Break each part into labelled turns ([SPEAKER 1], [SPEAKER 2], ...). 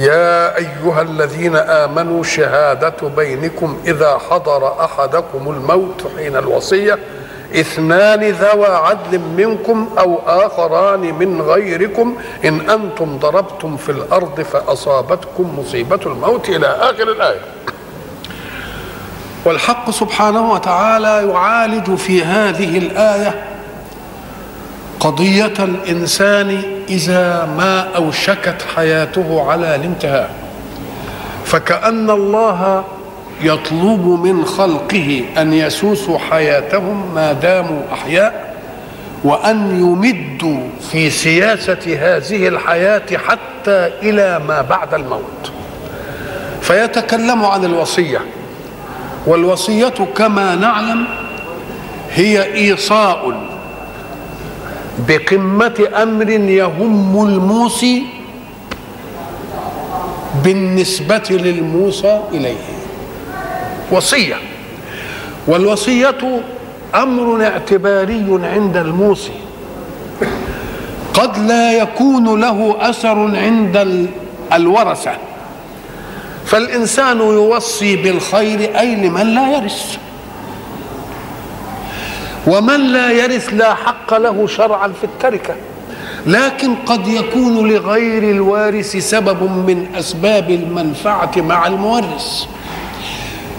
[SPEAKER 1] يا أيها الذين آمنوا شهادة بينكم إذا حضر أحدكم الموت حين الوصية اثنان ذوى عدل منكم أو آخران من غيركم إن أنتم ضربتم في الأرض فأصابتكم مصيبة الموت إلى آخر الآية. والحق سبحانه وتعالى يعالج في هذه الآية قضية الإنسان إذا ما أوشكت حياته على الانتهاء فكأن الله يطلب من خلقه أن يسوسوا حياتهم ما داموا أحياء وأن يمدوا في سياسة هذه الحياة حتى إلى ما بعد الموت. فيتكلم عن الوصية والوصية كما نعلم هي إيصاء بقمة أمر يهم الموصي بالنسبة للموصى إليه. وصية. والوصية أمر اعتباري عند الموصي. قد لا يكون له أثر عند الورثة. فالإنسان يوصي بالخير أي لمن لا يرث. ومن لا يرث لا حق له شرعا في التركة. لكن قد يكون لغير الوارث سبب من أسباب المنفعة مع المورث.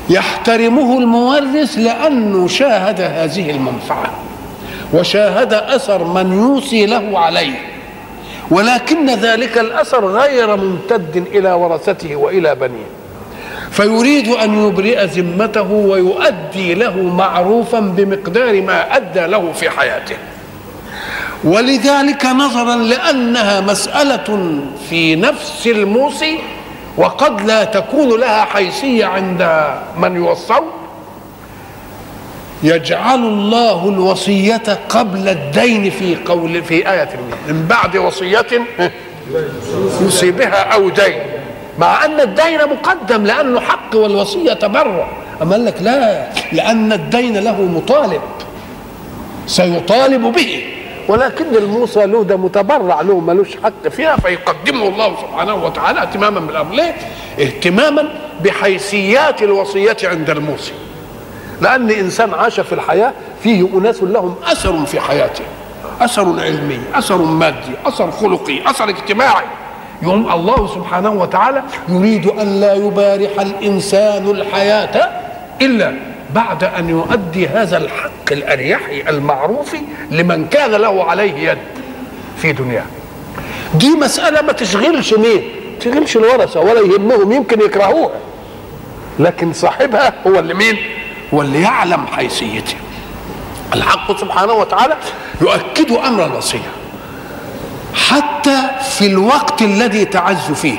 [SPEAKER 1] يحترمه المورث لأنه شاهد هذه المنفعة وشاهد أثر من يوصي له عليه. ولكن ذلك الأثر غير ممتد إلى ورثته وإلى بنيه. فيريد أن يبرئ ذمته ويؤدي له معروفا بمقدار ما أدى له في حياته. ولذلك نظرا لأنها مسألة في نفس الموصي وقد لا تكون لها حيثية عند من يوصل. يجعل الله الوصية قبل الدين في قول في آية من بعد وصية يوصي بها أو دين. مع أن الدين مقدم لأنه حق والوصية تبرع. أما قال لك لا لأن الدين له مطالب. سيطالب به. ولكن الموصى له ده متبرع له ملوش حق فيها فيقدمه الله سبحانه وتعالى اهتماما بالأمر. ليه؟ اهتماما بحيثيات الوصية عند الموصي لأن إنسان عاش في الحياة فيه أناس لهم أثر في حياته. أثر علمي أثر مادي أثر خلقي أثر اجتماعي. يوم الله سبحانه وتعالى يريد أن لا يبارح الإنسان الحياة إلا بعد أن يؤدي هذا الحق الاريحي المعروف لمن كان له عليه يد في دنياه. دي مسألة ما تشغلش مين؟ تشغلش الورثة ولا يهمهم يمكن يكرهوها. لكن صاحبها هو اللي مين؟ هو اللي يعلم حيثيته. الحق سبحانه وتعالى يؤكد أمر الوصيه حتى في الوقت الذي تعز فيه.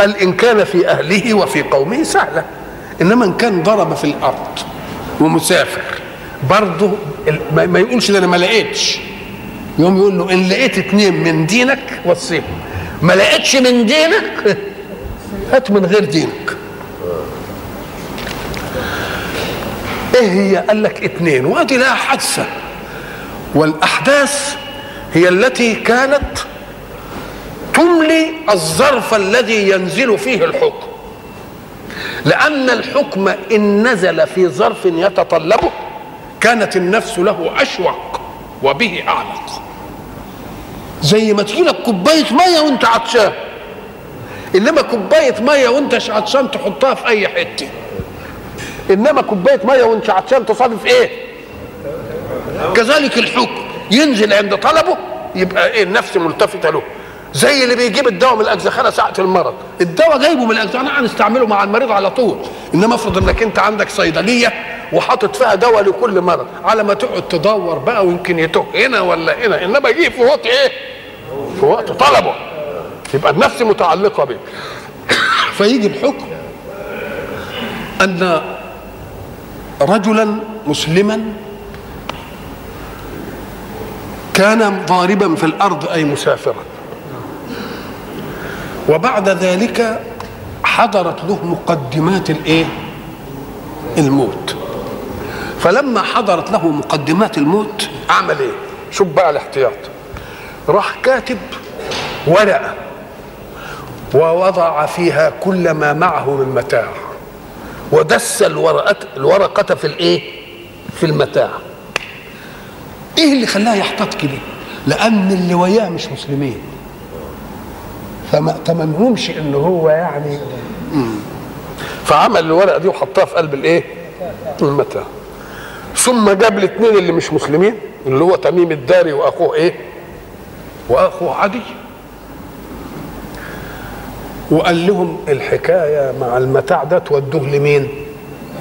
[SPEAKER 1] قال ان كان في أهله وفي قومه سهلة. إنما إن كان ضرب في الأرض ومسافر برضه ما يقولش ده أنا ما لقيتش. يوم يقول له إن لقيت اتنين من دينك وصيهم. ما لقيتش من دينك هات من غير دينك. إيه هي؟ قال لك اتنين وأدي لها حادثة. والأحداث هي التي كانت تملي الظرف الذي ينزل فيه الحكم. لأن الحكم إن نزل في ظرف يتطلبه كانت النفس له أشوق وبه أعلق زي ما تجي لك كوباية مية وأنت عطشان. إنما كوباية مية وأنت عطشان تحطها في أي حتة. إنما كوباية مية وأنت عطشان تصادف إيه؟ كذلك الحكم. ينزل عند طلبه يبقى إيه؟ النفس ملتفتة له. زي اللي بيجيب الدواء من الاجزخانه ساعة المرض. الدواء جايبه من الاجزخانه هنستعمله مع المريض على طول. إنما افرض إنك أنت عندك صيدلية وحاطط فيها دواء لكل مرض على ما تقعد تدور بقى ويمكن يتوه هنا ولا هنا. إنما يجي في وقت إيه؟ في وقت طلبه. يبقى النفس متعلقة به فيجي الحكم أن رجلا مسلما كان ضاربا في الأرض أي مسافرا. وبعد ذلك حضرت له مقدمات الإيه الموت فلما حضرت له مقدمات الموت عمل إيه شوف بقى الاحتياط راح كاتب ورقة ووضع فيها كل ما معه من متاع ودس الورقة الورقة في الإيه؟ في المتاع. إيه اللي خلاه يحتاط كده؟ لأن اللي وياه مش مسلمين. فما ائتمنهمش ان هو يعني. فعمل الورقة دي وحطها في قلب الإيه؟ المتاع. ثم جاب الاثنين اللي مش مسلمين اللي هو تميم الداري وأخوه إيه؟ وأخوه عدي. وقال لهم الحكاية مع المتاع ده تودوه لمين؟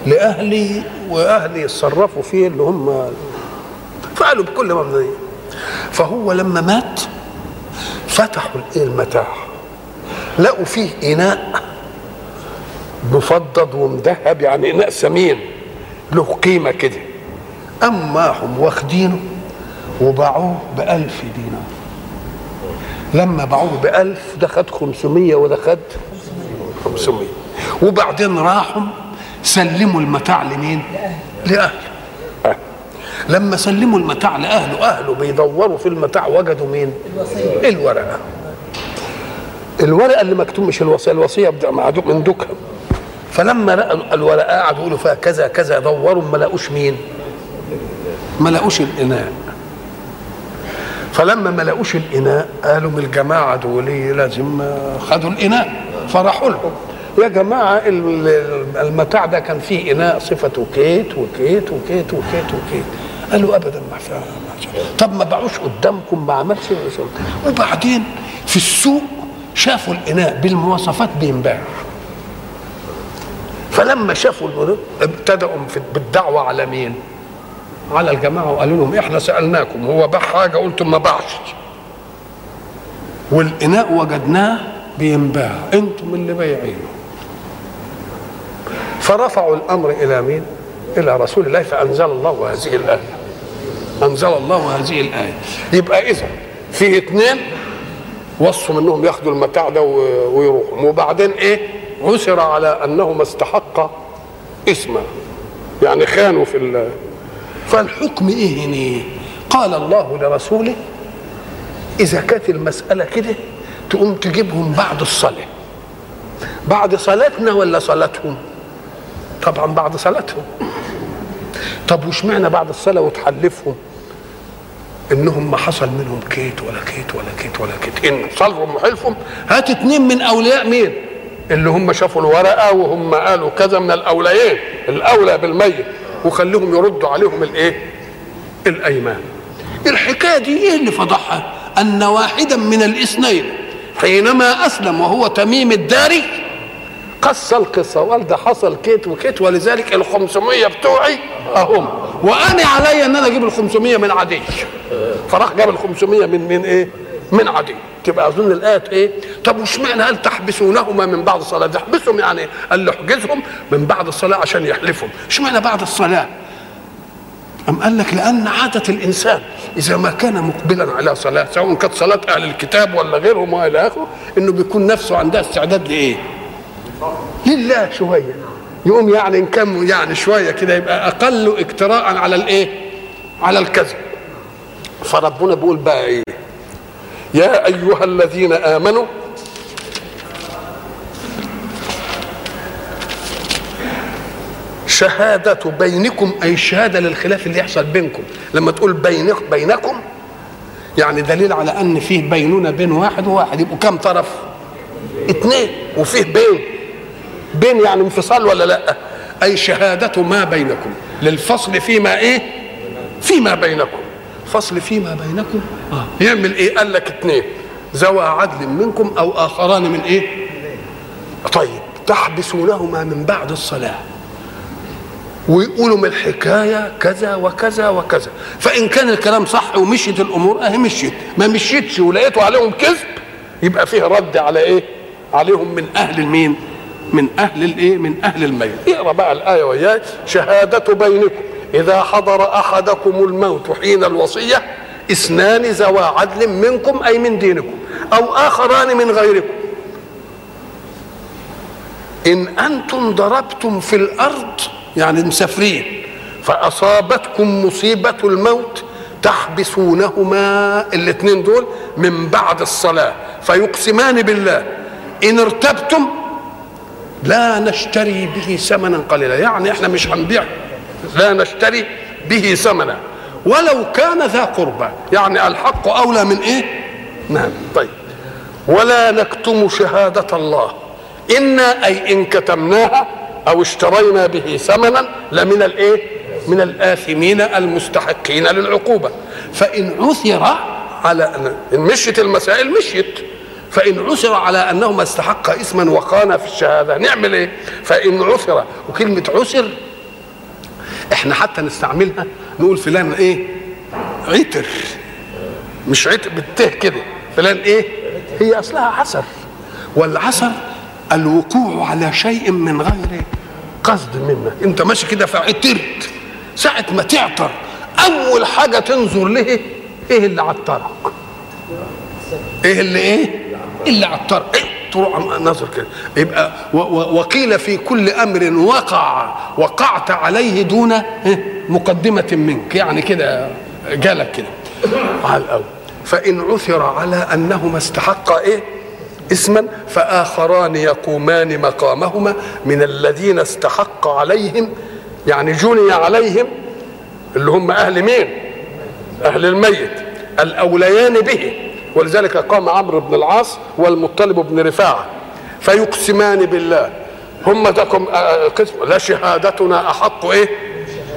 [SPEAKER 1] لأهلي وأهلي يتصرفوا فيه اللي هم فعلوا بكل مبنيه فهو لما مات فتحوا المتاع لقوا فيه إناء مفضد ومذهب يعني إناء ثمين له قيمة كده أما هم واخدينه وباعوه بألف دينار لما باعوه بألف ده خد 500 وده خد 500 وبعدين راحوا سلموا المتاع لمين؟ لأهله أه. لما سلموا المتاع لأهله أهله بيدوروا في المتاع وجدوا مين؟ الورقة الورقة اللي مكتوب مش الوصية معدوم من دكها فلما لقوا الورقة قعدوا يقولوا فيها كذا كذا دوروا ما لقوش مين؟ ما لقوش الإناء. فلما ما لقوش الإناء قالوا من الجماعة دول لازم خدوا الإناء. فراحوا لهم. يا جماعة المتاع ده كان فيه إناء صفته كيت وكيت وكيت وكيت وكيت. قالوا ابدا ما فيها طب ما باعوش قدامكم ما عملش وبعدين في السوق شافوا الإناء بالمواصفات بينباع فلما شافوا ابتدأوا بالدعوة على مين؟ على الجماعة وقالوا لهم إحنا سألناكم هو باع حاجة؟ قلتم ما باعش. والإناء وجدناه بينباع. أنتم اللي بايعينه. فرفعوا الأمر إلى مين؟ إلى رسول الله فأنزل الله هذه الآية. أنزل الله هذه الآية. يبقى اذا في اثنين وصوا منهم ياخدوا المتاع ده ويروحوا. وبعدين إيه؟ عثر على أنهما استحق اسما يعني خانوا في فالحكم إيه هنا؟ قال الله لرسوله إذا كانت المسألة كده تقوم تجيبهم بعد الصلاة. بعد صلاتنا ولا صلاتهم؟ طبعا بعد صلاتهم. طب وش معنى بعد الصلاة وتحلفهم؟ إنهم ما حصل منهم كيت ولا كيت ولا كيت ولا كيت. إن صلهم وحلفهم. هات اتنين من أولياء مين؟ اللي هم شافوا الورقة وهم قالوا كذا من الاوليين الأولى بالميت. وخليهم يردوا عليهم الإيه؟ الأيمان. الحكاية دي إيه اللي فضحها؟ أن واحدا من الاثنين حينما أسلم وهو تميم الداري قص القصة. وقال ده حصل كيت وكيت. ولذلك ال 500 بتوعي أهم. وأنا علي إن أنا أجيب ال 500 من عدي فراح جاب ال 500 من من إيه؟ من عدي تبقى أظن الايه إيه؟ طب وش معنى قال تحبسونهما من بعد الصلاة؟ تحبسهم يعني قال له أحجزهم من بعد الصلاة عشان يحلفهم، اشمعنى بعد الصلاة؟ أم قال لك لأن عادة الإنسان إذا ما كان مقبلا على صلاة سواء كانت صلاة أهل الكتاب ولا غيرهم وإلى آخره إنه بيكون نفسه عندها استعداد لإيه؟ لله شوية يقوم يعني كان يعني شوية كده يبقى أقل اجتراء على الإيه؟ على الكذب. فربنا بيقول بقى إيه؟ يا أيها الذين آمنوا شهادة بينكم أي شهادة للخلاف اللي يحصل بينكم. لما تقول بينك بينكم يعني دليل على أن فيه بينونة بين واحد وواحد. يبقوا كم طرف؟ اثنين وفيه بين. بين يعني انفصال ولا لا؟ أي شهادة ما بينكم. للفصل فيما إيه؟ فيما بينكم. فصل فيما بينكم. آه. يعمل إيه؟ قال لك اثنين ذوى عدل منكم أو آخران من إيه؟ طيب تحبسونهما من بعد الصلاة. ويقولوا من الحكاية كذا وكذا وكذا. فإن كان الكلام صح ومشيت الأمور أهي مشيت. ما مشيتش ولقيتوا عليهم كذب يبقى فيه رد على إيه؟ عليهم من أهل المين. من أهل الإيه؟ من أهل الميت. اقرا بقى الآية وياي شهادة بينكم. إذا حضر أحدكم الموت حين الوصية اثنان ذوى عدل منكم أي من دينكم أو آخران من غيركم. إن أنتم ضربتم في الأرض يعني مسافرين فأصابتكم مصيبة الموت تحبسونهما الاثنين دول من بعد الصلاة فيقسمان بالله. إن ارتبتم لا نشتري به ثمنا قليلا. يعني إحنا مش هنبيع. لا نشتري به ثمنا. ولو كان ذا قربى. يعني الحق أولى من إيه؟ نعم. طيب. ولا نكتم شهادة الله. إنا أي إن كتمناها أو اشترينا به ثمنا لمن الإيه؟ من الآثمين المستحقين للعقوبة. فإن عثر على ان مشيت المسائل مشيت. فإن عثر على أنهما استحق اسما وخان في الشهادة نعمل إيه؟ فإن عثر وكلمة عثر إحنا حتى نستعملها نقول فلان إيه؟ عتر مش عتر بالته كده فلان إيه؟ هي أصلها عسر والعسر الوقوع على شيء من غير قصد منك أنت ماشي كده فعترت ساعة ما تعطر أول حاجة تنظر له إيه اللي عطرك؟ إيه اللي إيه؟ إلا عطر إيه؟ تروح نظر كده. يبقى وقيل في كل أمر وقع وقعت عليه دون مقدمة منك. يعني كده جالك كده. على الأول. فإن عثر على أنهما استحقا إيه؟ اسما فآخران يقومان مقامهما من الذين استحق عليهم يعني جني عليهم اللي هم أهل مين؟ أهل الميت الأوليان به. ولذلك قام عمرو بن العاص والمطلب بن رفاعة فيقسمان بالله. هم تكم قسم لا شهادتنا أحق إيه؟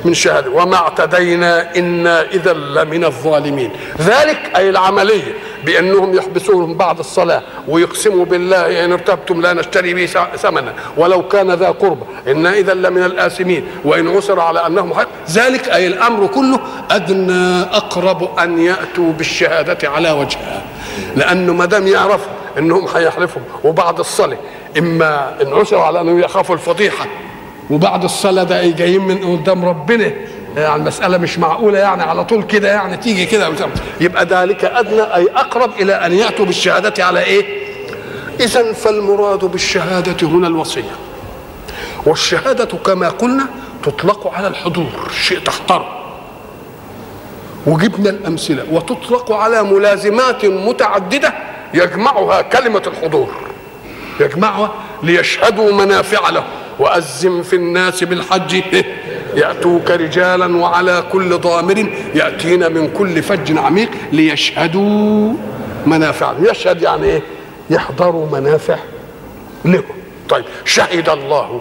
[SPEAKER 1] من شهاده وما اعتدينا إنا إذا لمن الظالمين. ذلك أي العملية بأنهم يحبسوهم بعد الصلاة ويقسموا بالله إن ارتبتم لا نشتري به ثمنا ولو كان ذا قربى. إنا إذا لمن الآثمين. وإن عثر على أنهم حق. ذلك أي الأمر كله أدنى أقرب أن يأتوا بالشهادة على وجهها. لأنه ما دام يعرفوا إنهم هيحلفوا وبعد الصلاة إما إن عثر على انهم يخافوا الفضيحة وبعد الصلاة ده إيه جايين من قدام ربنا. يعني المسألة مش معقولة يعني على طول كده يعني تيجي كده. يبقى ذلك أدنى أي أقرب إلى أن يأتوا بالشهادة على إيه؟ إذا فالمراد بالشهادة هنا الوصية. والشهادة كما قلنا تطلق على الحضور شيء تحترم. وجبنا الأمثلة وتطلق على ملازمات متعددة يجمعها كلمة الحضور. يجمعها ليشهدوا منافع لهم. وأذن في الناس بالحج. يأتوك رجالا وعلى كل ضامر يأتين من كل فج عميق ليشهدوا منافع. يشهد يعني إيه؟ يحضروا منافع لهم طيب شهد الله.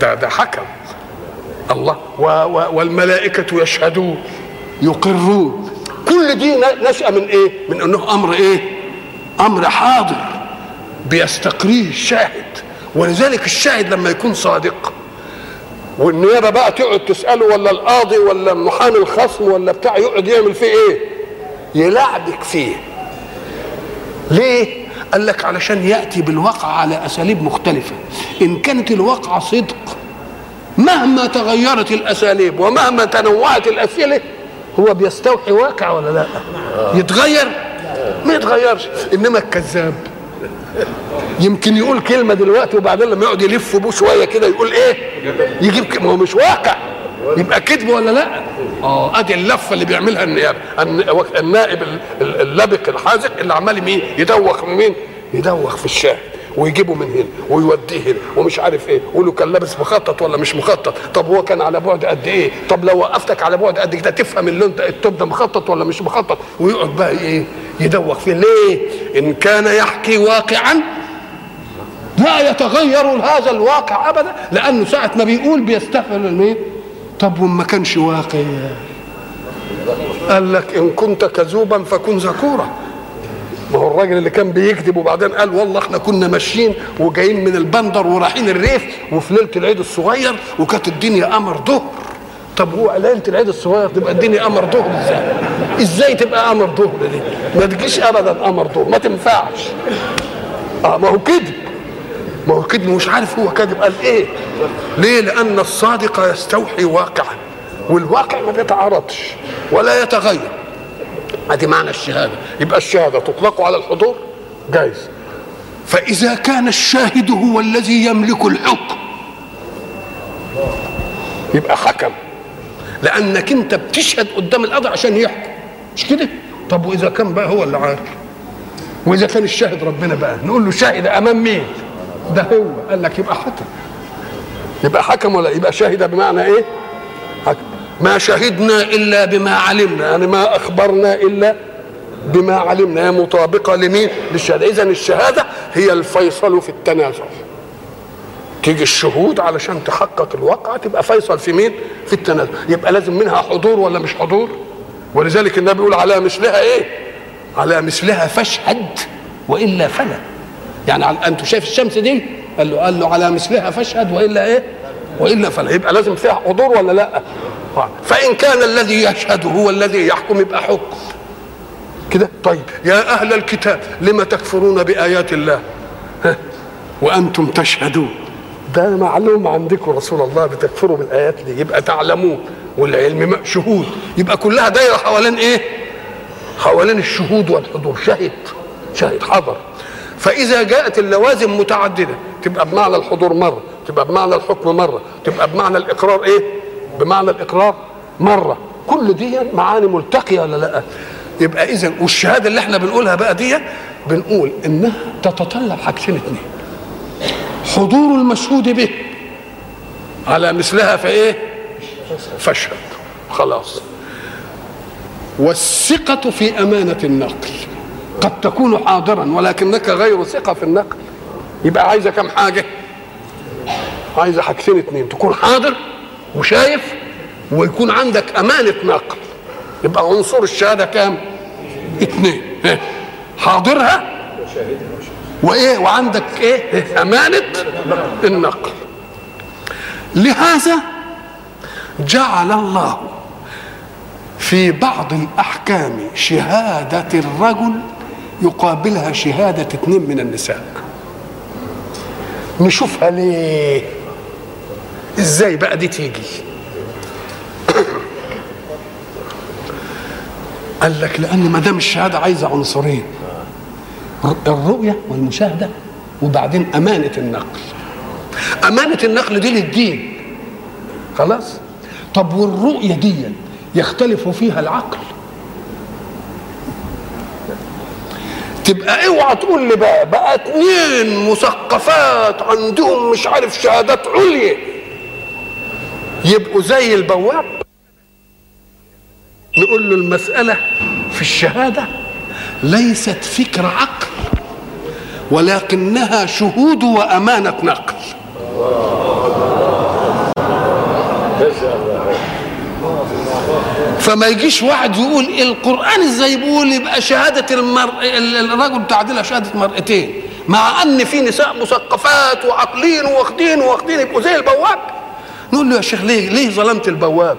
[SPEAKER 1] ده ده حكم. الله. و و والملائكة يشهدون يقرون. كل دي نشأة من إيه؟ من أنه أمر إيه؟ أمر حاضر. بيستقريه الشاهد ولذلك الشاهد لما يكون صادق والنيابة بقى تقعد تسأله ولا القاضي ولا محامي الخصم ولا بتاع يقعد يعمل فيه إيه؟ يلعبك فيه. ليه؟ قال لك علشان يأتي بالواقع على أساليب مختلفة. إن كانت الواقعه صدق مهما تغيرت الأساليب ومهما تنوعت الأسئلة هو بيستوحي واقع ولا لا؟ يتغير؟ ما يتغيرش إنما الكذاب يمكن يقول كلمة دلوقتي وبعدين لما يقعد يلف بيه شوية كده يقول إيه؟ يجيب ما هو مش واقع. يبقى كذب ولا لا؟ آه أدي اللفة اللي بيعملها النيابه النائب اللبق الحاذق اللي عمال يدوخ من مين؟ يدوخ في الشاهد ويجيبه من هنا ويوديه هنا ومش عارف إيه يقول له كان لابس مخطط ولا مش مخطط؟ طب هو كان على بعد قد إيه؟ طب لو وقفتك على بعد قد كده تفهم اللون ده التوب ده مخطط ولا مش مخطط؟ ويقعد بقى إيه يدوخ فيه. ليه؟ إن كان يحكي واقعا لا يتغير هذا الواقع ابدا لأنه ساعة ما بيقول بيستغفر المين؟ طب وما كانش واقع؟ قال لك إن كنت كذوبا فكن ذكورا. ما هو الراجل اللي كان بيكذب وبعدين قال والله إحنا كنا ماشيين وجايين من البندر ورايحين الريف وفي ليلة العيد الصغير وكانت الدنيا قمر ظهر طب هو ليلة العيد الصغير تبقى الدنيا قمر ظهر إزاي؟ إزاي تبقى قمر ظهر دي؟ ما تجيش ابدا قمر ظهر ما تنفعش آه ما هو كذب ما هو كذب مش عارف هو كذب قال إيه؟ ليه؟ لأن الصادق يستوحي واقعا والواقع ما بيتعارضش ولا يتغير ادي معنى الشهادة. يبقى الشهادة تطلق على الحضور؟ جايز فإذا كان الشاهد هو الذي يملك الحكم يبقى حكم. لأنك أنت بتشهد قدام القاضي عشان يحكم. مش كده؟ طب وإذا كان بقى هو اللي عارف؟ وإذا كان الشاهد ربنا بقى نقول له شاهد أمام مين؟ ده هو. قال لك يبقى حكم. يبقى حكم ولا يبقى شاهد بمعنى إيه؟ حكم. ما شهدنا إلا بما علمنا يعني ما أخبرنا إلا بما علمنا. هي مطابقة لمين؟ للشهادة. اذا الشهادة هي الفيصل في التنازع. تيجي الشهود علشان تحقق الواقع تبقى فيصل في مين؟ في التنازع. يبقى لازم منها حضور ولا مش حضور؟ ولذلك النبي يقول على مثلها إيه؟ على مثلها فاشهد وإلا فلا. يعني أنتوا شايف الشمس دي؟ قال له قال له على مثلها فاشهد وإلا إيه؟ وإلا فلا. يبقى لازم فيها حضور ولا لأ؟ فإن كان الذي يشهد هو الذي يحكم يبقى حكم كده؟ طيب. يا أهل الكتاب لم تكفرون بآيات الله؟ ها؟ وأنتم تشهدون. ده معلوم عندكم رسول الله بتكفروا بالآيات دي. يبقى تعلمون. والعلم شهود يبقى كلها دايرة حوالين إيه؟ حوالين الشهود والحضور. شهد. شهد حضر. فإذا جاءت اللوازم متعددة. تبقى بمعنى الحضور مرة تبقى بمعنى الحكم مرة تبقى بمعنى الإقرار إيه؟ بمعنى الإقرار مرة. كل دي معاني ملتقية ولا لأ؟ يبقى إذا والشهادة اللي إحنا بنقولها بقى دي بنقول إنها تتطلب حاجتين اتنين. حضور المشهود به. على مثلها فايه فاشهد خلاص. والثقة في أمانة النقل. قد تكون حاضرا ولكنك غير ثقة في النقل. يبقى عايزة كم حاجة؟ عايزة حاجتين اتنين. تكون حاضر وشايف ويكون عندك أمانة نقل. يبقى عنصر الشهادة كام؟ اتنين حاضرها؟ وإيه؟ وعندك إيه؟ أمانة النقل. لهذا جعل الله في بعض الأحكام شهادة الرجل يقابلها شهادة اثنين من النساء. نشوفها ليه؟ إزاي بقى دي تيجي؟ قال لك لأن ما دام الشهادة عايزة عنصرين الرؤية والمشاهدة وبعدين أمانة النقل. أمانة النقل دي للدين. خلاص؟ طب والرؤية دي يختلف فيها العقل؟ تبقى اوعى تقول لي بقى بقى اتنين مثقفات عندهم مش عارف شهادات عليا. يبقوا زي البواب. نقول له المسألة في الشهادة ليست فكر عقل ولكنها شهود وأمانة نقل. فما يجيش واحد يقول القرآن إزاي بيقول يبقى شهادة المرء الرجل تعديلها شهادة مرأتين مع أن في نساء مثقفات وعاقلين واخدين واخدين يبقوا زي البواب. نقول له يا شيخ ليه ليه ظلمت البواب؟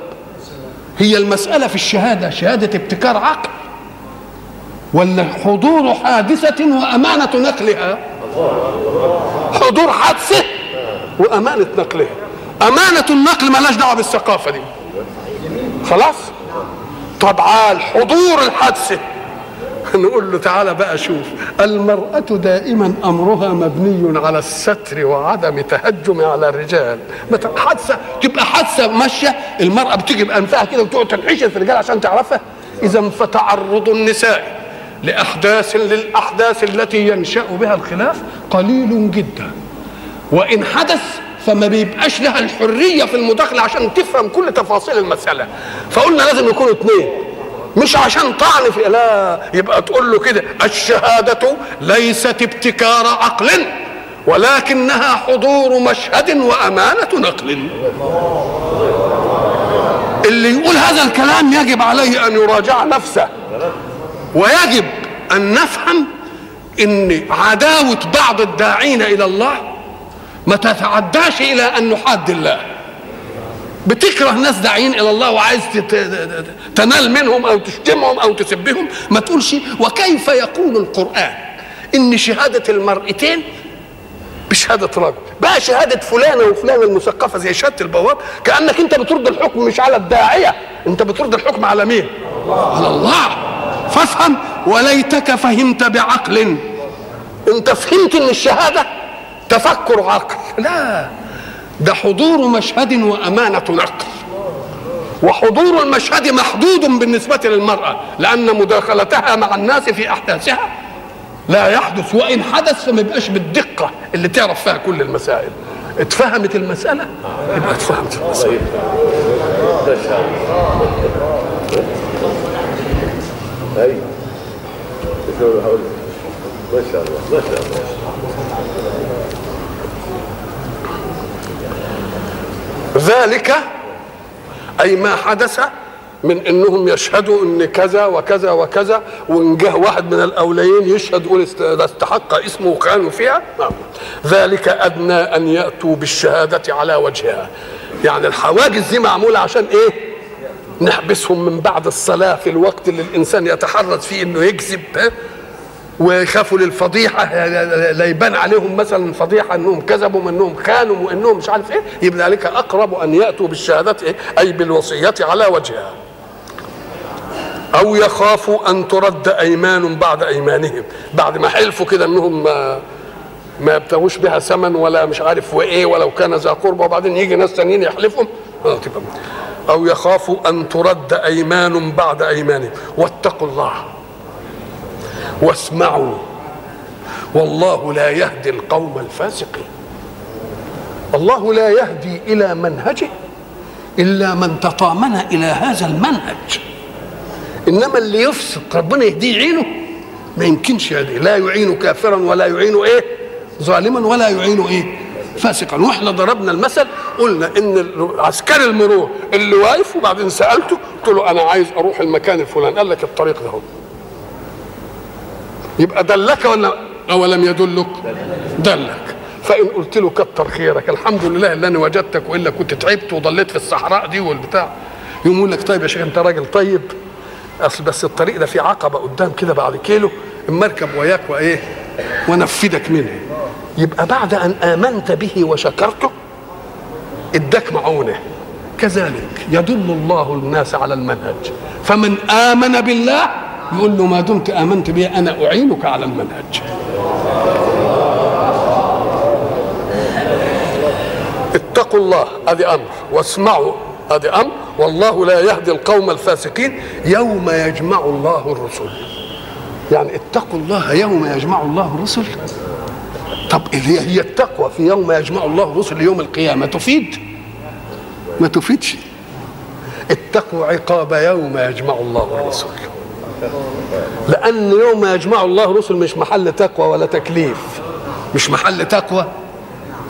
[SPEAKER 1] هي المسألة في الشهادة شهادة ابتكار عقل. ولا حضور حادثة وأمانة نقلها؟ حضور حادثة وأمانة نقلها. أمانة النقل مالهاش دعوة بالثقافة دي. خلاص؟ طب عال حضور الحادثة نقول له تعالى بقى شوف. المرأة دائما أمرها مبني على الستر وعدم تهجم على الرجال. حادثة تبقى حادثة ماشية. المرأة بتيجي بأنفها كده وتقعد تنحشر في الرجال عشان تعرفها. إذا فتعرض النساء لأحداث للأحداث التي ينشأ بها الخلاف قليل جدا. وإن حدث فما بيبقاش لها الحرية في المداخلة عشان تفهم كل تفاصيل المسألة. فقلنا لازم يكونوا اثنين مش عشان طعن في لا يبقى تقول له كده الشهادة ليست ابتكار عقل ولكنها حضور مشهد وأمانة نقل. اللي يقول هذا الكلام يجب عليه أن يراجع نفسه ويجب أن نفهم أن عداوة بعض الداعين إلى الله ما تتعداش إلى أن نحاد الله. بتكره ناس داعين إلى الله وعايز تنال منهم أو تشتمهم أو تسبهم ما تقولش وكيف يقول القرآن؟ إن شهادة المرأتين بشهادة رجل. بقى شهادة فلانه وفلانه المثقفة زي شهادة البواب كأنك أنت بترد الحكم مش على الداعية أنت بترد الحكم على مين؟ على الله. فافهم وليتك فهمت بعقل. أنت فهمت إن الشهادة تفكر عقل. لا. ده حضور مشهد وأمانة نقل. وحضور المشهد محدود بالنسبة للمرأة لأن مداخلتها مع الناس في أحداثها لا يحدث وإن حدث فما يبقاش بالدقة اللي تعرف فيها كل المسائل. اتفهمت المسألة؟ يبقى اتفهمت المسألة.
[SPEAKER 2] هقول ما شاء الله ما شاء الله.
[SPEAKER 1] ذلك أي ما حدث من إنهم يشهدوا إن كذا وكذا وكذا وإن جه واحد من الأوليين يشهد يقول استحق اسمه وكانوا فيها نعم. ذلك أدنى أن يأتوا بالشهادة على وجهها يعني الحواجز دي معمولة عشان إيه نحبسهم من بعد الصلاة في الوقت اللي الإنسان يتحرز فيه إنه يكذب؟ ويخافوا للفضيحة لا يبان عليهم مثلا فضيحة إنهم كذبوا إنهم خانوا وانهم مش عارف إيه يبقى ذلك أقرب أن يأتوا بالشهادة إيه؟ أي بالوصية على وجهها. أو يخافوا أن ترد أيمان بعد أيمانهم بعد ما حلفوا كده إنهم ما ما يبتغوش بها ثمن ولا مش عارف وإيه ولو كان ذا قربى وبعدين يجي ناس تانيين يحلفهم. آه، أو يخافوا أن ترد أيمان بعد أيمانهم. واتقوا الله. واسمعوا. والله لا يهدي القوم الفاسقين. الله لا يهدي إلى منهجه إلا من تطامن إلى هذا المنهج. إنما اللي يفسق ربنا يهديه يعينه. ما يمكنش يهديه لا يعين كافرا ولا يعين إيه؟ ظالما ولا يعين إيه؟ فاسقا. وإحنا ضربنا المثل قلنا إن عسكري المرور اللي واقف وبعدين سألته قلت له أنا عايز أروح المكان الفلاني. قال لك الطريق ده هو. يبقى دلك ولا أو لم يدلك؟ دلك. فإن قلت له كتر خيرك الحمد لله اللي أنا وجدتك وإلا كنت تعبت وضليت في الصحراء دي والبتاع. يقوم يقول لك طيب يا شيخ أنت راجل طيب. أصل بس الطريق ده فيه عقبة قدام كده بعد كيلو اما اركب وياك وإيه؟ وأنفذك منه يبقى بعد أن آمنت به وشكرته اداك معونة. كذلك يدل الله الناس على المنهج. فمن آمن بالله يقول له ما دمت آمنت بي أنا أعينك على المنهج. اتقوا الله هذه أمر. واسمعوا هذه أمر. والله لا يهدي القوم الفاسقين يوم يجمع الله الرسل. يعني اتقوا الله يوم يجمع الله الرسل. طب هي؟ هي التقوى في يوم يجمع الله الرسل يوم القيامة تفيد. ما تفيدش. اتقوا عقاب يوم يجمع الله الرسل. لأن يوم يجمع الله الرسل مش محل تقوى ولا تكليف. مش محل تقوى.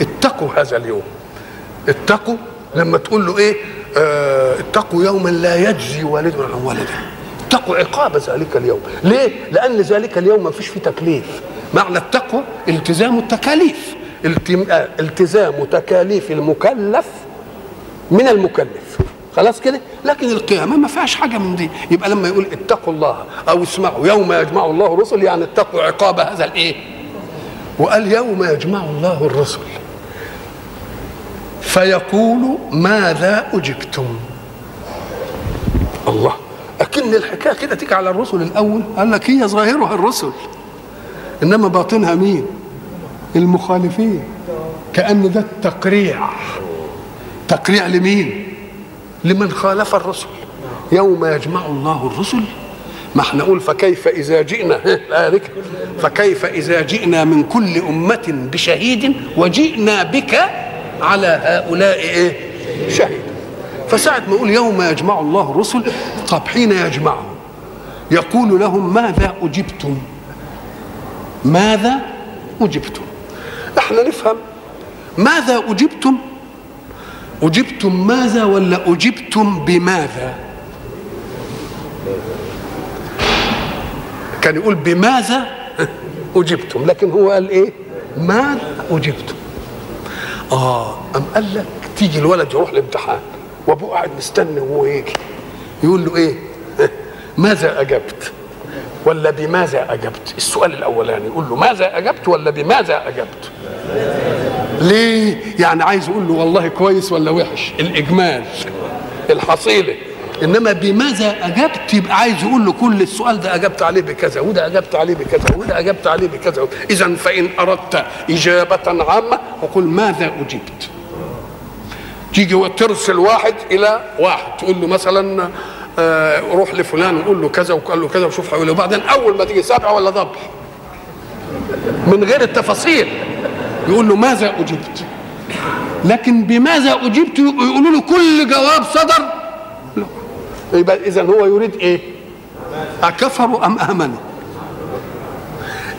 [SPEAKER 1] اتقوا هذا اليوم. اتقوا لما تقول له إيه؟ آه اتقوا يوما لا يجزي والد عن ولده اتقوا عقاب ذلك اليوم. ليه؟ لأن ذلك اليوم ما فيش فيه تكليف. معنى التقوى التزام التكاليف. آه، التزام تكاليف المكلف من المكلف. خلاص كده؟ لكن القيامة ما فيهاش حاجة من دي. يبقى لما يقول اتقوا الله أو اسمعوا يوم يجمع الله الرسل يعني اتقوا عقاب هذا الإيه؟ وقال يوم يجمع الله الرسل. فيقول ماذا أجبتم؟ الله. أكن الحكاية كده تيجي على الرسل الأول. قال لك هي ظاهرها الرسل. إنما باطنها مين؟ المخالفين. كأن ده التقريع. تقريع لمين؟ لمن خالف الرسل. يوم يجمع الله الرسل. ما إحنا نقول فكيف إذا جئنا. فكيف إذا جئنا من كل أمة بشهيد وجئنا بك على هؤلاء إيه؟ شهيد. فساعة ما يقول يوم يجمع الله الرسل طب حين يجمعهم؟ يقول لهم ماذا أجبتم؟ ماذا أجبتم؟ إحنا نفهم. ماذا أجبتم؟ أجبتم ماذا ولا أجبتم بماذا؟ كان يقول بماذا؟ أجبتم لكن هو قال إيه؟ ماذا أجبتم. آه أم قال لك تيجي الولد يروح الامتحان وأبوه قاعد مستني وهو يجي. يقول له إيه؟ ماذا أجبت؟ ولا بماذا أجبت؟ السؤال الأولاني يقول له ماذا أجبت ولا بماذا أجبت؟ ليه؟ يعني عايز يقول له والله كويس ولا وحش؟ الإجمال الحصيلة. إنما بماذا أجبت؟ يبقى عايز يقول له كل السؤال ده أجبت عليه بكذا وده أجبت عليه بكذا وده أجبت عليه بكذا. اذا فإن أردت إجابة عامة فقل ماذا أجبت؟ تيجي وترسل واحد إلى واحد تقول له مثلا آه روح لفلان وقول له كذا وقال له كذا وشوف هيقول له وبعدين أول ما تيجي سبع ولا ضبح من غير التفاصيل. يقول له ماذا أجبت؟ لكن بماذا أجبت؟ يقولوا له كل جواب صدر. لا. يبقى اذا هو يريد إيه؟ أكفروا أم آمنوا؟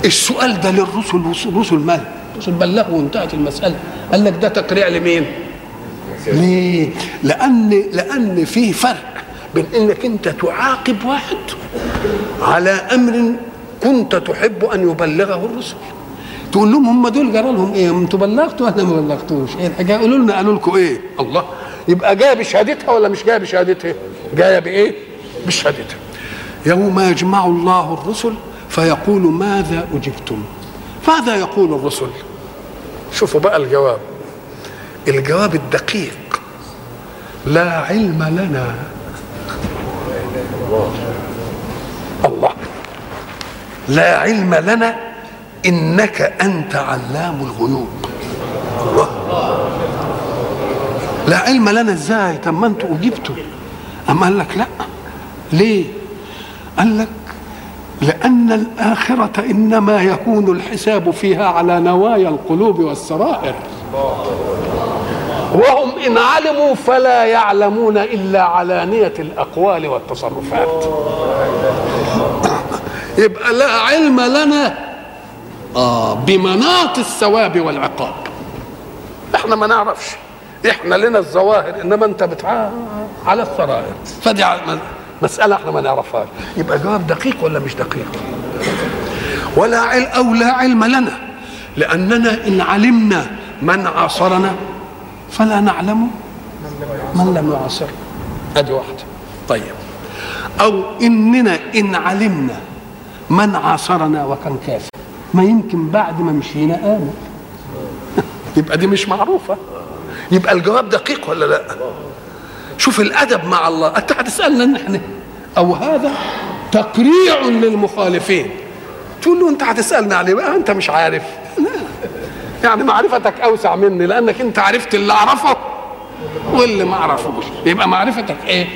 [SPEAKER 1] السؤال ده للرسل الرسل مال؟ الرسل بلغوا وانتهت المسألة. قال لك ده تقريع لمين؟ ليه؟ لأن لأن في فرق بين إنك أنت تعاقب واحد على أمر كنت تحب أن يبلغه الرسل. تقول لهم هم دول جرى لهم إيه؟ أنتوا بلغتوا ولا ما بلغتوش. إيه الحكاية؟ قولوا لنا قالوا لكم إيه؟ الله. يبقى جاية بشهادتها ولا مش جاية بشهادتها؟ جاية بإيه؟ بشهادتها. يوم يجمع الله الرسل فيقول ماذا أجبتم؟ ماذا يقول الرسل؟ شوفوا بقى الجواب. الجواب الدقيق. لا علم لنا. الله. لا علم لنا إنك أنت علام الغيوب. الله. لا علم لنا إزاي؟ طب ما أنتوا أجبتوا. اما قال لك لا. ليه؟ قال لك لأن الآخرة إنما يكون الحساب فيها على نوايا القلوب والسرائر. وهم إن علموا فلا يعلمون إلا علانيه الأقوال والتصرفات. يبقى لا علم لنا آه بمناط الثواب والعقاب. إحنا ما نعرفش. إحنا لنا الظواهر إنما أنت بتعا على السرائر فدي مسألة إحنا ما نعرفهاش. يبقى جواب دقيق ولا مش دقيق؟ ولا علم أو لا علم لنا. لأننا إن علمنا من عاصرنا فلا نعلم من لم يعاصرنا أدي واحدة. طيب. أو إننا إن علمنا من عاصرنا وكان كافر. ما يمكن بعد ما مشينا آمن. يبقى دي مش معروفة. يبقى الجواب دقيق ولا لا؟ شوف الأدب مع الله. أنت هتسألنا نحن. أو هذا تقريع للمخالفين. تقول له أنت هتسألنا عليه. بقى أنت مش عارف. يعني معرفتك أوسع مني لأنك أنت عرفت اللي أعرفه واللي ما أعرفوش. يبقى معرفتك إيه؟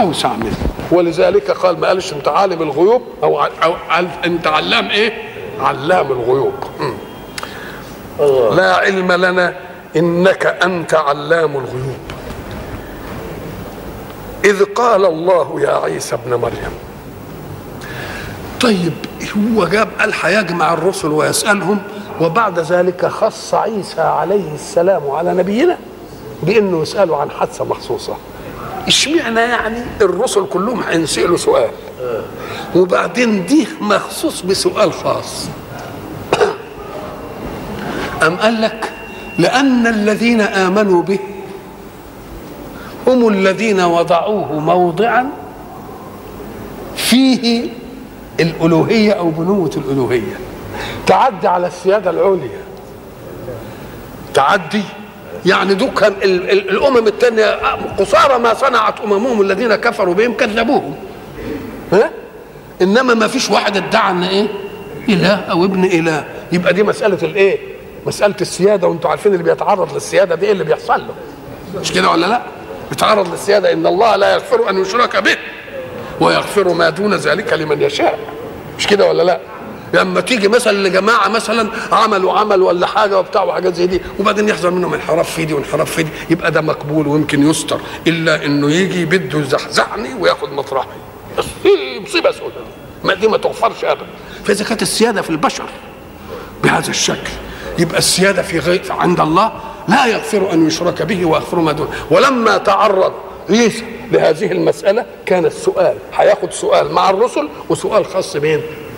[SPEAKER 1] أوسع مني. ولذلك قال ما قالش أنت عالم الغيوب أو أو أنت علام إيه؟ علام الغيوب. الله. لا علم لنا إنك أنت علام الغيوب. إذ قال الله يا عيسى ابن مريم طيب هو جاب قال هيجمع الرسل ويسألهم وبعد ذلك خص عيسى عليه السلام على نبينا بأنه يسأله عن حادثة مخصوصة. اشمعنى يعني الرسل كلهم هينسالوا سؤال؟ وبعدين دي مخصوص بسؤال خاص. أم قال لك لأن الذين آمنوا به هم الذين وضعوه موضعا فيه الألوهية أو بنوة الألوهية. تعدي على السيادة العليا. تعدي. يعني دول كان الأمم الثانية قصارى ما صنعت أممهم الذين كفروا بهم كذبوهم. ها؟ إنما ما فيش واحد ادعى أن إيه؟ إله أو ابن إله. يبقى دي مسألة الإيه؟ مسألة السيادة وأنتم عارفين اللي بيتعرض للسيادة دي إيه اللي بيحصل له. مش كده ولا لأ؟ بيتعرض للسيادة إن الله لا يغفر أن يشرك به ويغفر ما دون ذلك لمن يشاء. مش كده ولا لأ؟ لما تيجي مثلا لجماعة مثلا عملوا عمل ولا حاجة وبتاع وحاجات زي دي وبعدين يحصل منهم انحراف في دي وانحراف في دي يبقى ده مقبول ويمكن يستر إلا إنه يجي بده يزحزحني وياخد مطرحي. مصيبة سوداء. ما دي ما تغفرش ابدا. فإذا كانت السيادة في البشر بهذا الشكل يبقى السيادة في غير عند الله لا يغفر أن يشرك به ويغفر ما دونه ولما تعرض عيسى لهذه المسألة كان السؤال هياخد سؤال مع الرسل وسؤال خاص بين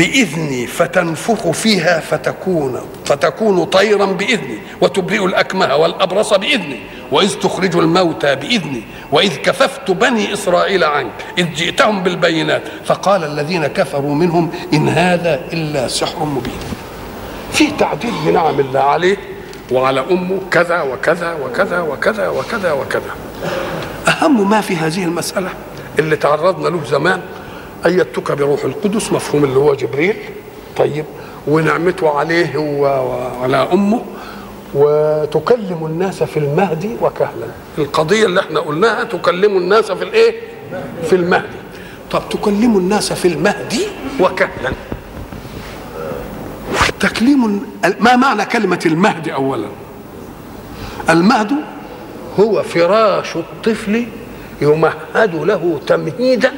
[SPEAKER 1] بإذني فتنفخ فيها فتكون فتكون طيرا بإذني وتبرئ الأكمه والأبرص بإذني وإذ تخرج الموتى بإذني وإذ كففت بني إسرائيل عنك إذ جئتهم بالبينات فقال الذين كفروا منهم إن هذا إلا سحر مبين. في تعديل بنعم الله عليه وعلى أمه كذا وكذا وكذا وكذا وكذا وكذا. أهم ما في هذه المسألة اللي تعرضنا له زمان أيدتك بروح القدس مفهوم اللي هو جبريل. طيب ونعمته عليه وعلى أمه وتكلم الناس في المهدي وكهلا. القضية اللي إحنا قلناها تكلم الناس في الايه؟ في المهدي. طب تكلم الناس في المهدي وكهلا. تكليم ما معنى كلمة المهد أولا؟ المهد هو فراش الطفل يمهد له تمهيدا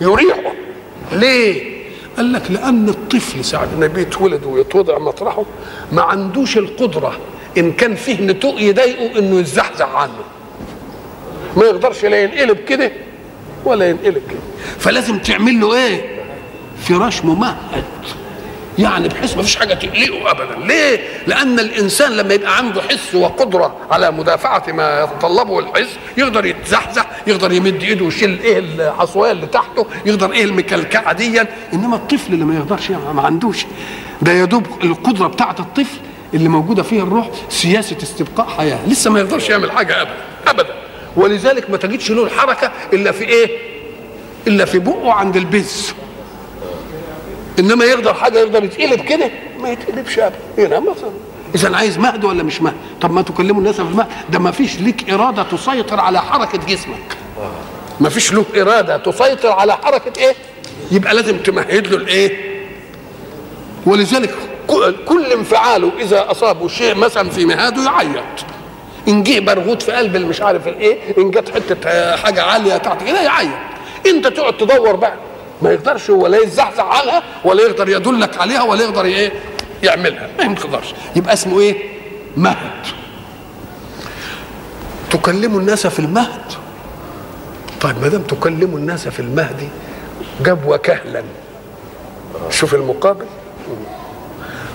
[SPEAKER 1] يريحه. ليه؟ قال لك لأن الطفل ساعة ما بيتولد ويتوضع مطرحه ما عندوش القدرة إن كان فيه نتوء يضايقه إنه يزحزح عنه. ما يقدرش لا ينقلب كده ولا ينقلب كده. فلازم تعمل له إيه؟ فراش ممهد. يعني بحيث ما فيش حاجة تقلقه ابدا. ليه؟ لأن الإنسان لما يبقى عنده حس وقدرة على مدافعة ما يتطلبه الحس يقدر يتزحزح يقدر يمد ايده ويشيل إيه الحصويه اللي تحته يقدر إيه المكلكعة دي. انما الطفل اللي ما يقدرش ما عندوش. ده يا دوب القدرة بتاعه الطفل اللي موجودة فيه الروح سياسة استبقاء حياة. لسه ما يقدرش يعمل حاجة ابدا ابدا. ولذلك ما تجدش له الحركة إلا في إيه؟ إلا في بقه عند البز إنما يقدر حاجة يقدر يتقلب كده ما يتقلبش ابدا. هنا مثلا اذا عايز مهد ولا مش مهد؟ طب ما تكلموا الناس في المهد. ده ما فيش ليك إرادة تسيطر على حركة جسمك. ما فيش له إرادة تسيطر على حركة إيه؟ يبقى لازم تمهد له الإيه؟ ولذلك كل انفعاله إذا أصابه شيء مثلا في مهاده يعيط. إن جه برغوت في قلب مش عارف الإيه إن جت حتة حاجة عالية تحت كده يعيط. أنت تقعد تدور بقى. ما يقدرش هو لا يزحزح عنها ولا يقدر يدلك عليها ولا يقدر إيه؟ يعملها ما يقدرش يبقى اسمه إيه؟ مهد. تكلم الناس في المهد؟ طيب ما دام تكلم الناس في المهد جاب وكهلا شوف المقابل.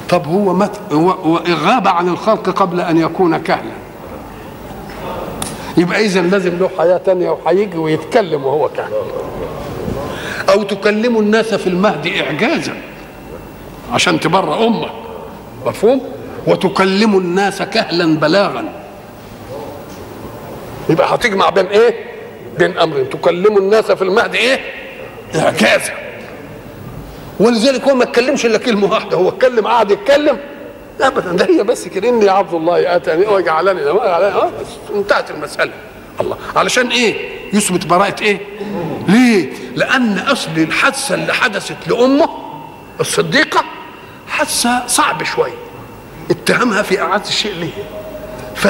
[SPEAKER 1] طب هو مت غاب عن الخلق قبل أن يكون كهلا. يبقى اذا لازم له حياة تانية وهيجي ويتكلم وهو كهل أو تكلم الناس في المهد اعجازا. عشان تبرى أمك. مفهوم؟ وتكلم الناس كهلا بلاغا. يبقى هتجمع بين إيه؟ بين أمرين. تكلم الناس في المهد إيه؟ اعجازا ولذلك هو ما اتكلمش إلا كلمة واحدة. هو اتكلم قعد يتكلم. ابدا ده هي بس كده. إني عبد الله أتاني. وجعلني آه انتهت المسألة. الله. علشان إيه؟ يثبت براءة إيه؟ ليه؟ لأن أصل الحادثة اللي حدثت لأمه الصديقة حادثة صعب شوية اتهمها في اعز الشيء ليه ف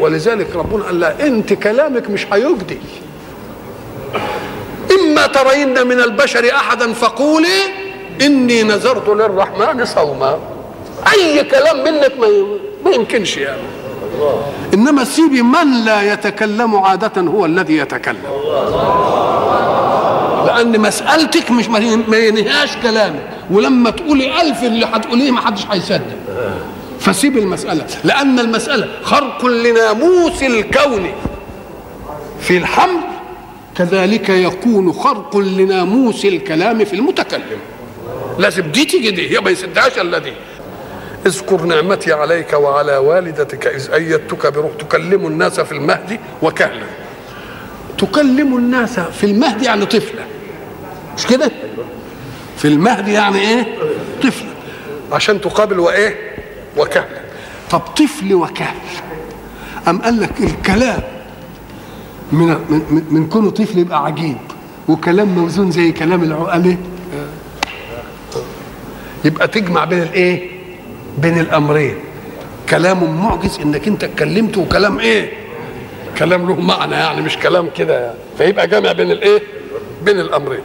[SPEAKER 1] ولذلك ربنا قال لها أنت كلامك مش هيجدي إما ترين من البشر أحدا فقولي إني نذرت للرحمن صوما. أي كلام منك ما ما يمكنش يعني. إنما سيبي من لا يتكلم عادة هو الذي يتكلم. لأن مسألتك مش ما ينهاش كلامك. ولما تقولي ألف اللي هتقوليه ما حدش هيصدق. فسيب المسألة لأن المسألة خرق لناموس الكون. في الحمل كذلك يكون خرق لناموس الكلام في المتكلم. لازم دي تيجي دي هي ما يسدهاش الا دي اذكر نعمتي عليك وعلى والدتك إذ أيدتك بروح تكلم الناس في المهد وكهلا. تكلم الناس في المهد يعني طفلة. مش كده؟ في المهد يعني إيه؟ طفله عشان تقابل وإيه؟ وكهلا طب طفل وكهل. أم قال لك الكلام من من من كونه طفل يبقى عجيب وكلام موزون زي كلام العقلاء؟ يبقى تجمع بين الايه بين الأمرين. كلام معجز إنك أنت اتكلمت وكلام إيه؟ كلام له معنى يعني مش كلام كده يعني. فيبقى جامع بين الايه بين الأمرين.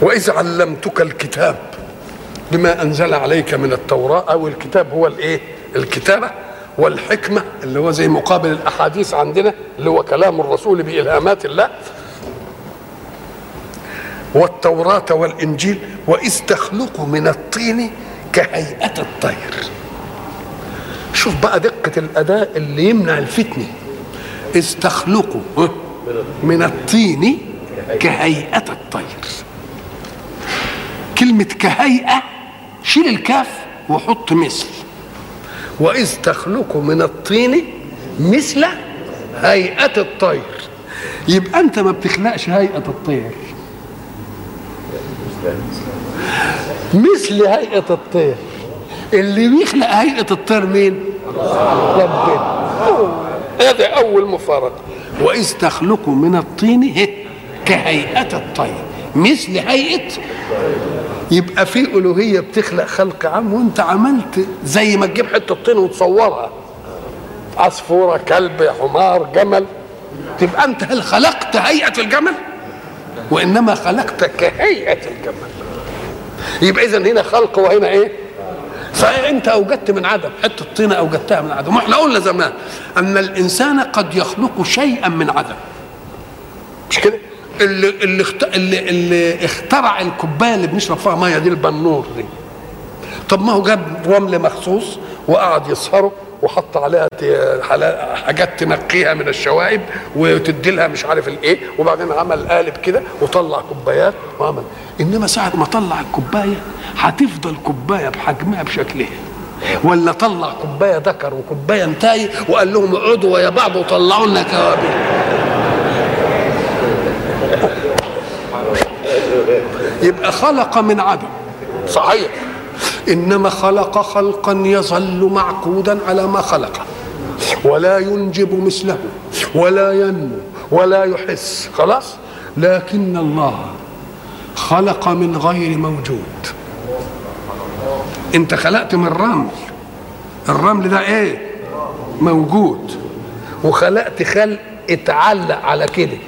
[SPEAKER 1] وإذ علمتك الكتاب. بما أنزل عليك من التوراة أو الكتاب هو الإيه؟ الكتابة والحكمة اللي هو زي مقابل الأحاديث عندنا اللي هو كلام الرسول بإلهامات الله. والتوراة والإنجيل وإذ تخلق من الطين كهيئة الطير. شوف بقى دقة الأداء اللي يمنع الفتنة. إذ تخلق من الطين كهيئة الطير. كلمة كهيئة شيل الكاف وحط مثل. وإذ تخلق من الطين مثل هيئة الطير. يبقى أنت ما بتخلقش هيئة الطير. مثل هيئة الطير. اللي بيخلق هيئة الطير مين؟ ربنا. هذا أول مفارقة. وإذ تخلق من الطين هي كهيئة الطير. مثل هيئة يبقى في ألوهية بتخلق خلق عام وأنت عملت زي ما تجيب حتة طين وتصورها. عصفورة كلب حمار جمل. تبقى أنت هل خلقت هيئة الجمل؟ وإنما خلقت كهيئة الجمل. يبقى إذا هنا خلق وهنا إيه؟ فأنت أوجدت من عدم. حتة طينه أوجدتها من عدم. وإحنا قلنا زمان أن الإنسان قد يخلق شيئا من عدم. مش كده؟ اللي اللي. اللي اللي اخترع الكوباية اللي بنشرب فيها مية دي البنور دي. طب ما هو جاب رمل مخصوص وقعد يصهره وحط عليها حاجات تنقيها من الشوائب وتدي لها مش عارف الايه وبعدين عمل قالب كده وطلع كوبايات وعمل. إنما ساعة ما طلع الكوباية هتفضل كوباية بحجمها بشكلها. ولا طلع كوباية ذكر وكوباية انتاي وقال لهم اقعدوا ويا بعض وطلعوا لنا كوابل يبقى خلق من عدم. صحيح. إنما خلق خلقا يظل معقودا على ما خلقه ولا ينجب مثله ولا ينمو ولا يحس. خلاص؟ لكن الله خلق من غير موجود. انت خلقت من رمل. الرمل ده إيه؟ موجود. وخلقت خلق اتعلق على كده.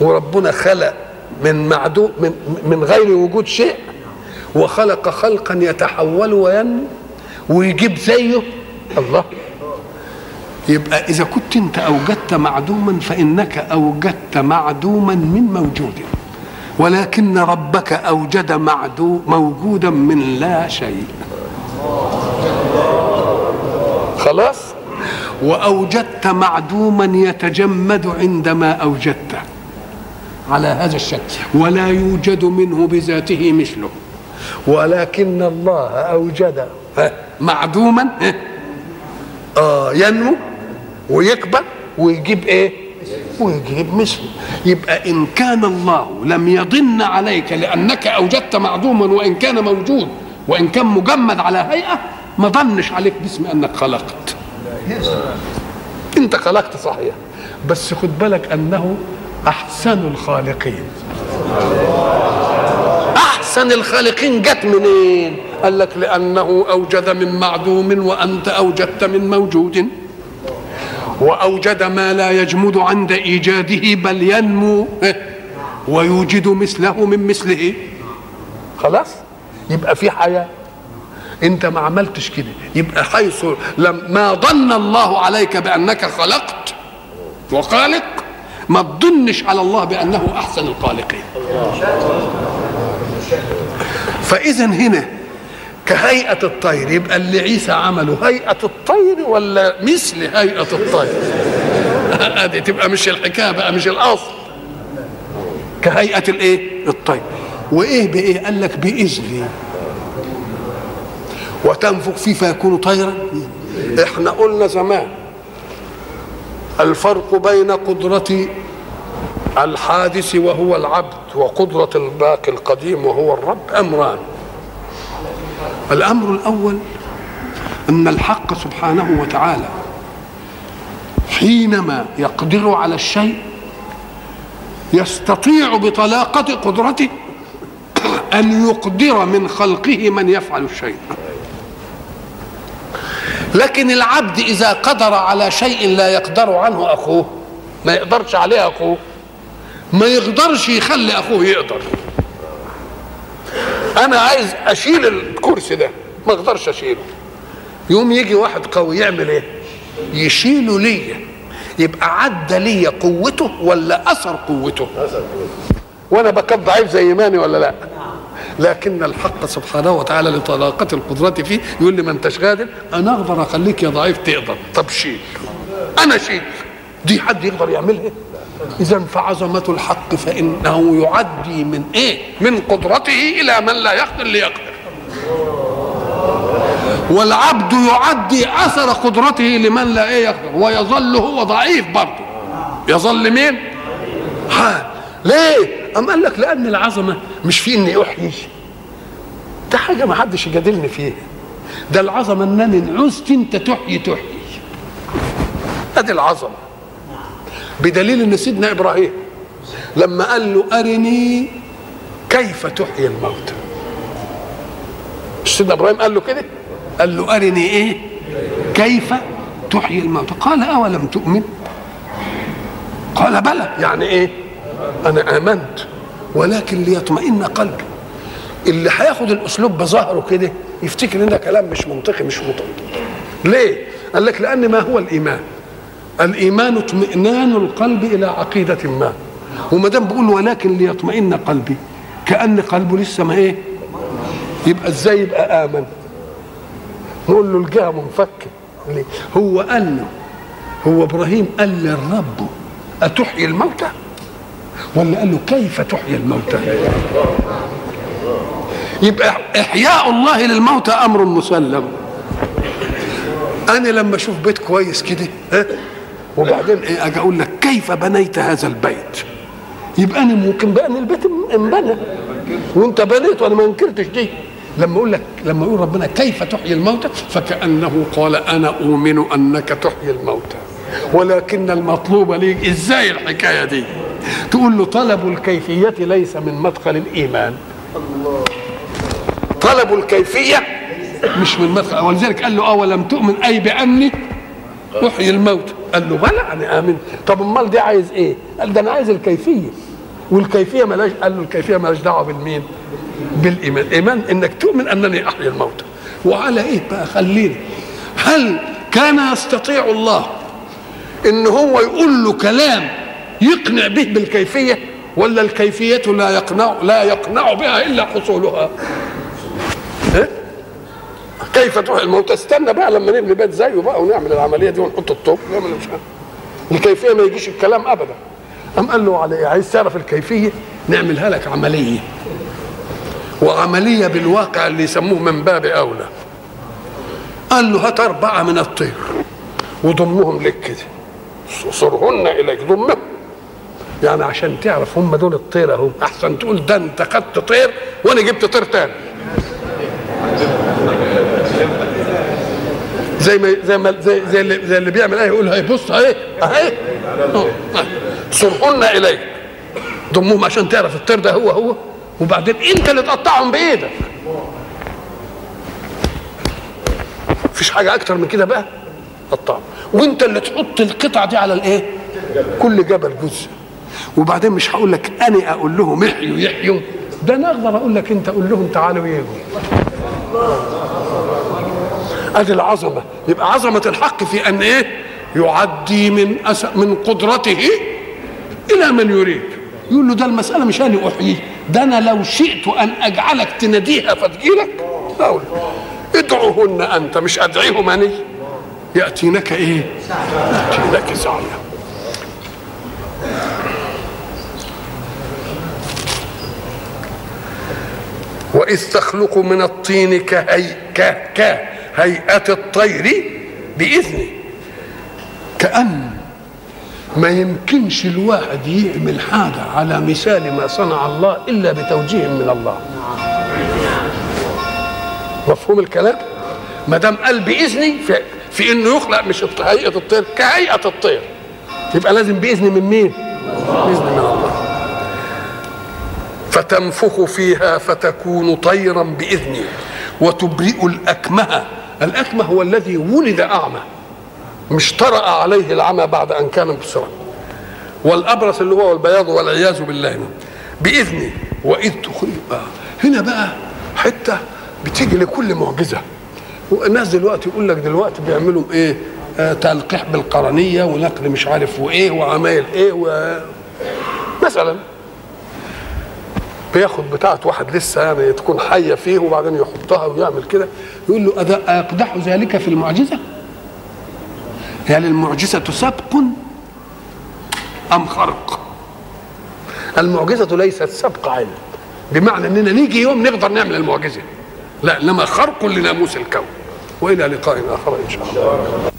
[SPEAKER 1] وربنا خلق من معدوم من, من غير وجود شيء وخلق خلقا يتحول وينمو ويجيب زيه. الله. يبقى إذا كنت أنت أوجدت معدوما فإنك أوجدت معدوما من موجود. ولكن ربك أوجد معدو موجودا من لا شيء. خلاص؟ وأوجدت معدوما يتجمد عندما أوجدته. على هذا الشكل ولا يوجد منه بذاته مثله. ولكن الله أوجد. معدوما آه ينمو ويكبر ويجيب إيه؟ ويجيب مثله. يبقى إن كان الله لم يضن عليك لأنك أوجدت معدوما وإن كان موجود وإن كان مجمد على هيئة ما ضنش عليك باسم أنك خلقت. أنت خلقت صحيح بس خد بالك أنه أحسن الخالقين. أحسن الخالقين جت منين؟ قال لك لأنه أوجد من معدوم وأنت أوجدت من موجود. وأوجد ما لا يجمد عند إيجاده بل ينمو. ويوجد مثله من مثله. خلاص؟ يبقى في حياة. أنت ما عملتش كده. يبقى حيث لما ظن الله عليك بأنك خلقت وخالق. ما تظنش على الله بأنه أحسن الخالقين. فاذا هنا كهيئة الطير يبقى اللي عيسى عمله هيئة الطير ولا مثل هيئة الطير؟ هذه تبقى مش الحكاية بقى مش الأصل. كهيئة الإيه؟ الطير. وإيه بإيه؟ قال لك باذني وتنفخ فيه فيكون طيرا؟ إحنا قلنا زمان الفرق بين قدرة الحادث وهو العبد وقدرة الباقي القديم وهو الرب أمران. الأمر الأول أن الحق سبحانه وتعالى حينما يقدر على الشيء يستطيع بطلاقة قدرته أن يقدر من خلقه من يفعل الشيء. لكن العبد إذا قدر على شيء لا يقدر عنه أخوه ما يقدرش عليه أخوه. ما يقدرش يخلي أخوه يقدر. أنا عايز أشيل الكرسي ده ما أقدرش أشيله. يوم يجي واحد قوي يعمل إيه؟ يشيله ليا. يبقى عدى ليا قوته ولا أثر قوته؟ وأنا بكب ضعيف زي ماني ولا لا؟ لكن الحق سبحانه وتعالى لطلاقة القدرة فيه يقول لي ما انتش قادر أنا أقدر أخليك يا ضعيف تقدر. طب شيل أنا شيل دي حد يقدر يعملها؟ اذا فعظمة الحق فإنه يعدي من إيه؟ من قدرته إلى من لا يقدر ليقدر. والعبد يعدي أثر قدرته لمن لا إيه يقدر. ويظل هو ضعيف برضه. يظل مين؟ ها. ليه؟ أم قال لك لأن العظمة مش في إني أحيي ده حاجة ما حدش يجادلني فيها. ده العظمة إنني إن عزت أنت تحيي تحيي. أدي العظمة. بدليل إن سيدنا إبراهيم لما قال له أرني كيف تحيي الموتى. سيدنا إبراهيم قال له كده؟ قال له أرني إيه؟ كيف تحيي الموتى. قال أولم تؤمن؟ قال بلى. يعني إيه؟ أنا آمنت ولكن ليطمئن قلبي. اللي هياخد الأسلوب بظهره كده يفتكر إن ده كلام مش منطقي مش منطقي. ليه؟ قال لك لأن ما هو الإيمان. الإيمان اطمئنان القلب إلى عقيدة ما. وما دام بيقول ولكن ليطمئن قلبي كأن قلبه لسه ما إيه؟ يبقى إزاي يبقى آمن؟ نقول له الجهة منفكة. ليه؟ هو قال له هو إبراهيم قال للرب أتحيي الموتى؟ ولا قال له كيف تحيي الموتى؟ يبقى إحياء الله للموتى أمر مسلم. أنا لما أشوف بيت كويس كده ها؟ وبعدين إيه أجي أقول لك كيف بنيت هذا البيت؟ يبقى أنا ممكن بقى ان البيت انبنى. وأنت بنيت وأنا ما انكرتش دي. لما أقول لك لما يقول ربنا كيف تحيي الموتى؟ فكأنه قال أنا أؤمن أنك تحيي الموتى. ولكن المطلوب ليك إزاي الحكاية دي؟ تقول له طلب الكيفية ليس من مدخل الإيمان. طلب الكيفية مش من مدخل. ولذلك قال له أولم تؤمن أي بأني أحيي الموت. قال له بلى أنا آمن. طب أمال دي عايز إيه؟ قال ده أنا عايز الكيفية. والكيفية ملاش قال له الكيفية ملاش دعوة بالمين؟ بالإيمان. الإيمان إنك تؤمن أنني أحيي الموت. وعلى إيه بقى؟ خليني. هل كان يستطيع الله إن هو يقول له كلام يقنع به بالكيفية ولا الكيفية لا يقنع لا يقنع بها إلا حصولها. إيه؟ كيف تروح الموت؟ استنى بقى لما نبني بيت زيه بقى ونعمل العملية دي ونحط الطوب. ونعمل مش الكيفية ما يجيش الكلام ابدا. قام قال له على إيه؟ عايز تعرف الكيفية؟ نعملها لك عملية. وعملية بالواقع اللي يسموه من باب أولى. قال له هات أربعة من الطير وضمهم لك كده صرهن إليك. ضمهم. يعني عشان تعرف هم دول الطير اهو. احسن تقول ده انت خدت طير وأنا جبت طير تاني. زي ما زي ما زي, زي اللي زي اللي بيعمل إيه يقول هي بص اهي. اهي صرهن إليك. ضمهم عشان تعرف الطير ده هو هو. وبعدين انت اللي تقطعهم بإيدك. مفيش حاجة أكتر من كده بقى؟ قطعهم. وانت اللي تحط القطعة دي على الإيه؟ كل جبل جزء. وبعدين مش هقول لك أنا أقول لهم احيوا يحيوا. ده أنا أقدر أقول لك أنت قول لهم تعالوا يجوا أدي العظمة. يبقى عظمة الحق في أن إيه؟ يعدي من أس... من قدرته إلى من يريد. يقول له ده المسألة مش أنا أحييه. ده أنا لو شئت أن أجعلك تناديها فتجيلك أقول ادعوهن أنت مش أدعيهم أني. يأتينك إيه؟ يأتينك سعيا. وإذ تخلق من الطين كهي كهيئة الطير بإذنه. كأن ما يمكنش الواحد يعمل حاجة على مثال ما صنع الله إلا بتوجيه من الله. مفهوم الكلام؟ ما دام قال بإذني في, في إنه يخلق مش هيئة الطير كهيئة الطير. يبقى لازم بإذن من مين؟ بإذن من الله. فتنفخ فيها فتكون طيرا باذنه وتبرئ الأكمه. الأكمه هو الذي ولد أعمى مش طرأ عليه العمى بعد أن كان مبصرا. والأبرص اللي هو البياض والعياذ بالله باذنه وإذ تخرج. هنا بقى حتة بتيجي لكل معجزة. والناس دلوقتي يقول لك دلوقتي بيعملوا إيه؟ آه تلقيح بالقرنية ونقل مش عارف وإيه وعمايل إيه و مثلا بياخد بتاعة واحد لسه يعني تكون حية فيه وبعدين يحطها ويعمل كده. يقول له أذا أقدح ذلك في المعجزة؟ يعني المعجزة سبق أم خرق؟ المعجزة ليست سبق علم بمعنى إننا نيجي يوم نقدر نعمل المعجزة. لا إنما خرق لناموس الكون. وإلى لقاء آخر إن شاء الله.